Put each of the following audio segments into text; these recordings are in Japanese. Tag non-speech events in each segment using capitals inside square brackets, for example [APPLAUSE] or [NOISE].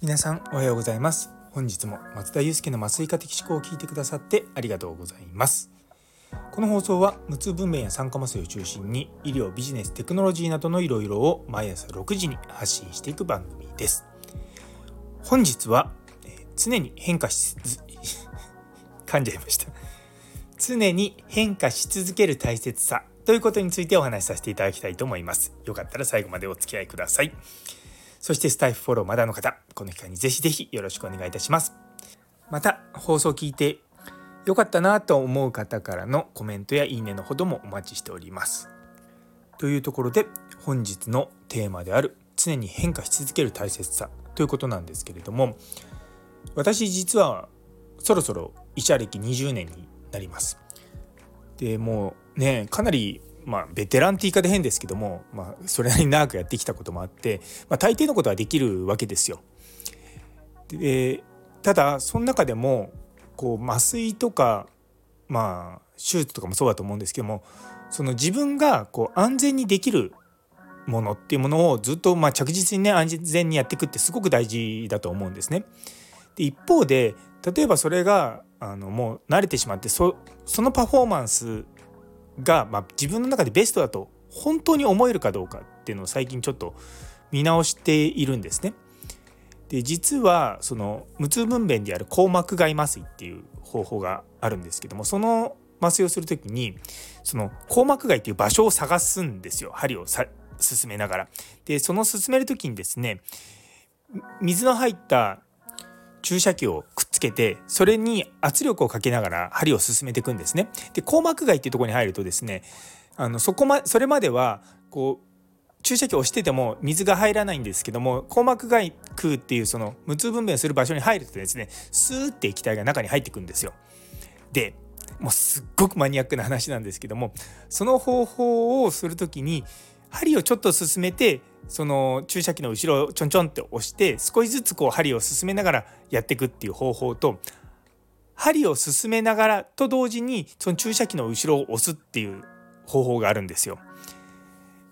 皆さんおはようございます。本日も松田祐介の麻酔科的思考を聞いてくださってありがとうございます。この放送は無痛分娩や酸化麻酔を中心に医療ビジネステクノロジーなどのいろいろを毎朝6時に発信していく番組です。本日は、えー、常に変化し [LAUGHS] 噛んじゃいました。常に変化し続ける大切さということについてお話しさせていただきたいと思いますよかったら最後までお付き合いくださいそしてスタイフフォローまだの方、この機会にぜひぜひよろしくお願いいたします。また、放送を聞いてよかったなと思う方からのコメントやいいねのほどもお待ちしております。というところで、本日のテーマである常に変化し続ける大切さということなんですけれども、私実はそろそろ医者歴20年になります。でもうねかなりまあ、ベテランって言い方変ですけども、まあ、それなりに長くやってきたこともあって、まあ、大抵のことはできるわけですよ。でただその中でもこう麻酔とか、まあ、手術とかもそうだと思うんですけどもその自分がこう安全にできるものっていうものをずっとまあ着実にね安全にやっていくってすごく大事だと思うんですね。で一方で例えばそれがあのもう慣れてしまってそのパフォーマンスが、まあ、自分の中でベストだと本当に思えるかどうかっていうのを最近ちょっと見直しているんですね。で実はその無痛分娩である硬膜外麻酔っていう方法があるんですけどもその麻酔をする時にその硬膜外っていう場所を探すんですよ針をさ進めながら。でその進める時にですね水の入った注射器をくっつけてそれに圧力をかけながら針を進めていくんですね。で硬膜外っていうとこに入るとですねあのそこまそれまではこう注射器を押してても水が入らないんですけども硬膜外空っていうその無痛分娩する場所に入るとですねスーって液体が中に入ってくんですよ。でもうすっごくマニアックな話なんですけどもその方法をする時に針をちょっと進めてその注射器の後ろをちょんちょんって押して少しずつこう針を進めながらやっていくっていう方法と針を進めながらと同時にその注射器の後ろを押すっていう方法があるんですよ。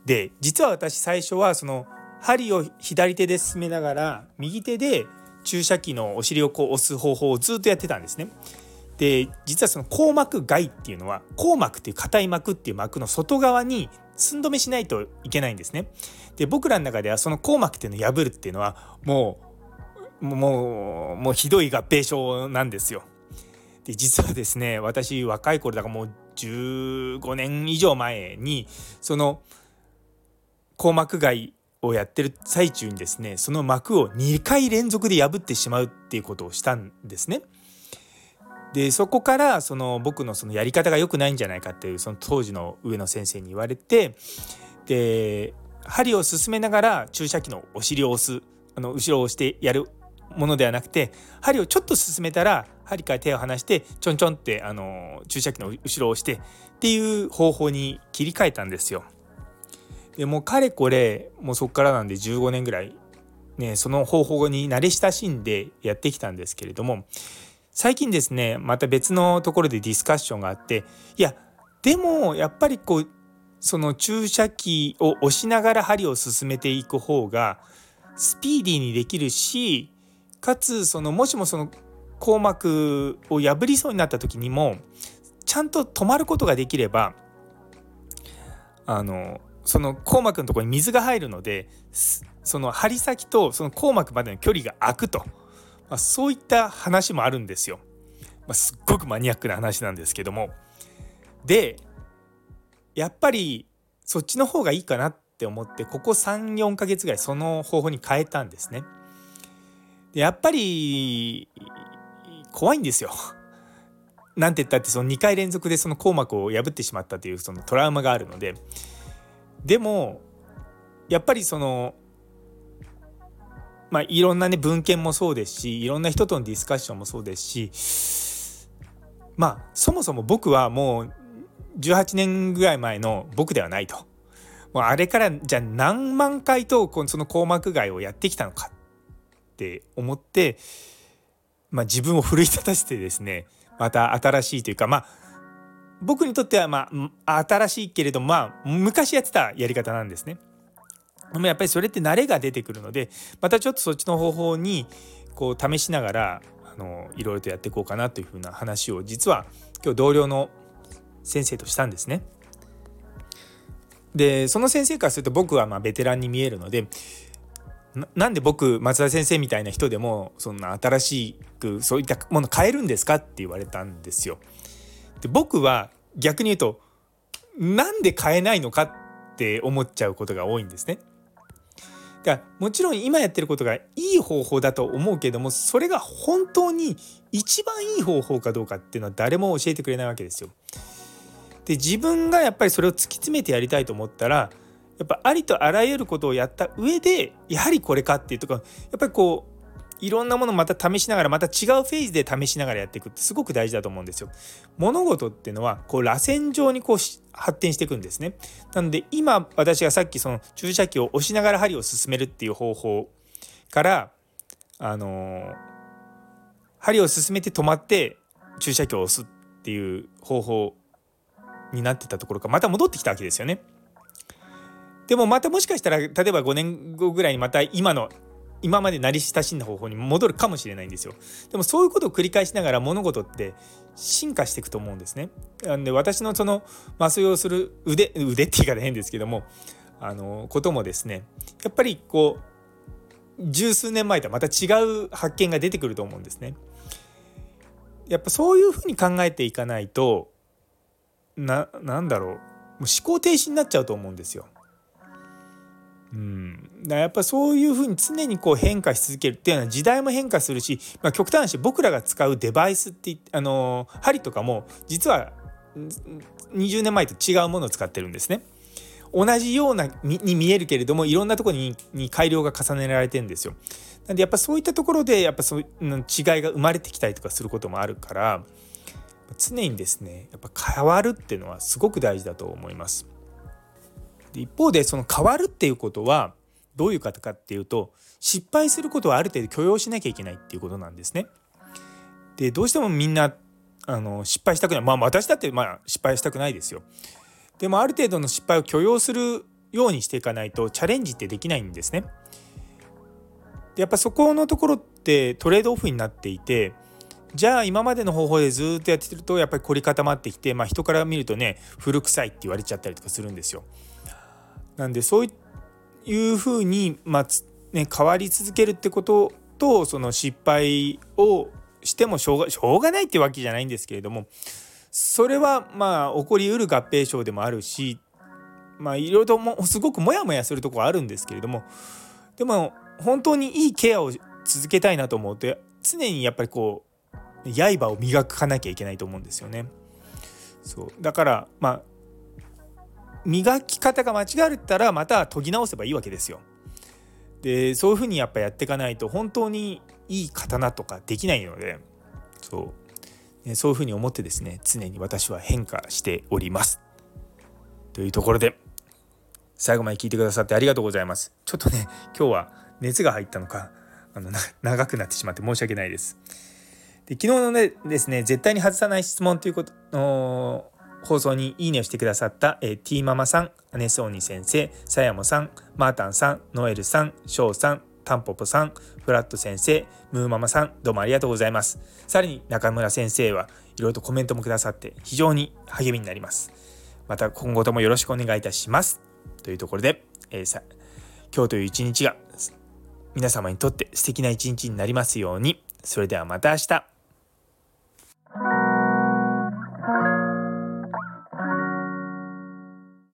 で実は私最初はその針を左手で進めながら右手で注射器のお尻をこう押す方法をずっとやってたんですね。で実はその硬膜外っていうのは硬膜っていう硬い膜っていう膜の外側に寸止めしないといけないんですね。で僕らの中ではその硬膜っていうのを破るっていうのはもうもうもうひどい合併症なんですよ。で実はですね私若い頃だからもう15年以上前にその硬膜外をやってる最中にですねその膜を2回連続で破ってしまうっていうことをしたんですね。でそこからその僕のそのやり方が良くないんじゃないかっていうその当時の上野先生に言われてで針を進めながら注射器のお尻を押すあの後ろを押してやるものではなくて針をちょっと進めたら針から手を離してちょんちょんってあの注射器の後ろを押してっていう方法に切り替えたんですよ。でもうかれこれもうそこからなんで15年ぐらいねその方法に慣れ親しんでやってきたんですけれども最近ですねまた別のところでディスカッションがあっていやでもやっぱりこうその注射器を押しながら針を進めていく方がスピーディーにできるしかつそのもしもその硬膜を破りそうになった時にもちゃんと止まることができればあのその硬膜のとこに水が入るのでその針先とその硬膜までの距離が空くと。まあ、そういった話もあるんですよ。まあ、すっごくマニアックな話なんですけども。でやっぱりそっちの方がいいかなって思ってここ34ヶ月ぐらいその方法に変えたんですね。でやっぱり怖いんですよ。なんて言ったってその2回連続でその硬膜を破ってしまったというそのトラウマがあるのででもやっぱりそのまあ、いろんなね文献もそうですしいろんな人とのディスカッションもそうですしまあそもそも僕はもう18年ぐらい前の僕ではないと。もうあれからじゃあ何万回とその硬膜外をやってきたのかって思って、まあ、自分を奮い立たせてですねまた新しいというかまあ僕にとってはまあ新しいけれどまあ昔やってたやり方なんですね。でもやっぱりそれって慣れが出てくるのでまたちょっとそっちの方法にこう試しながらあのいろいろとやっていこうかなというふうな話を実は今日同僚の先生としたんですね。でその先生からすると僕はまベテランに見えるのでなんで僕松田先生みたいな人でもそんな新しくそういったもの変えるんですかって言われたんですよ。で僕は逆に言うとなんで変えないのかって思っちゃうことが多いんですね。がもちろん今やってることがいい方法だと思うけどもそれが本当に一番いい方法かどうかっていうのは誰も教えてくれないわけですよ。で自分がやっぱりそれを突き詰めてやりたいと思ったらやっぱありとあらゆることをやった上でやはりこれかっていうとかやっぱりこういろんなものまた試しながらまた違うフェーズで試しながらやっていくってすごく大事だと思うんですよ。物事っていうのはこう螺旋状にこう発展していくんですね。なので今私がさっきその注射器を押しながら針を進めるっていう方法からあの針を進めて止まって注射器を押すっていう方法になってたところからまた戻ってきたわけですよね。でもまたもしかしたら例えば5年後ぐらいにまた今の今まで慣れ親しんだ方法に戻るかもしれないんですよ。でもそういうことを繰り返しながら物事って進化していくと思うんですね。なんで私のその麻酔をする腕腕って言い方変ですけどもあのこともですねやっぱりこう十数年前とはまた違う発見が出てくると思うんですね。やっぱそういうふうに考えていかないとななんだろうもう思考停止になっちゃうと思うんですよ。うん、だやっぱそういうふうに常にこう変化し続けるっていうのは時代も変化するし、まあ、極端な話僕らが使うデバイスってあの針とかも実は20年前と違うものを使ってるんですね。同じようなに見えるけれどもいろんなところにに改良が重ねられてるんですよ。なんでやっぱそういったところでやっぱそういう違いが生まれてきたりとかすることもあるから常にですねやっぱ変わるっていうのはすごく大事だと思います。一方でその変わるっていうことはどういうことかっていうと失敗することはある程度許容しなきゃいけないっていうことなんですね。でどうしてもみんなあの失敗したくないまあ私だってまあ失敗したくないですよ。でもある程度の失敗を許容するようにしていかないとチャレンジってできないんですね。でやっぱそこのところってトレードオフになっていてじゃあ今までの方法でずっとやってるとやっぱり凝り固まってきて、まあ、人から見るとね古臭いって言われちゃったりとかするんですよ。なんでそういうふうに、まあね、変わり続けるってこととその失敗をしてもしょうがしょうがないってわけじゃないんですけれどもそれはまあ起こりうる合併症でもあるしまあいろいろともすごくモヤモヤするとこはあるんですけれどもでも本当にいいケアを続けたいなと思うと常にやっぱりこう刃を磨かなきゃいけないと思うんですよね。そうだからまあ磨き方が間違ったらまた研ぎ直せばいいわけですよ。でそういうふうにやっぱやっていかないと本当にいい刀とかできないのでそう、ね、そういうふうに思ってですね常に私は変化しております。というところで最後まで聞いてくださってありがとうございます。ちょっとね今日は熱が入ったのかあの長くなってしまって申し訳ないです。で昨日のねですね絶対に外さない質問ということの放送にいいねをしてくださった、えー、ティーママさん、アネソーニ先生、さやもさん、マータンさん、ノエルさん、ショウさん、タンポポさん、フラット先生、ムーママさん、どうもありがとうございます。さらに中村先生はいろいろとコメントもくださって非常に励みになります。また今後ともよろしくお願いいたします。というところで、えー、さ今日という一日が皆様にとって素敵な一日になりますように。それではまた明日。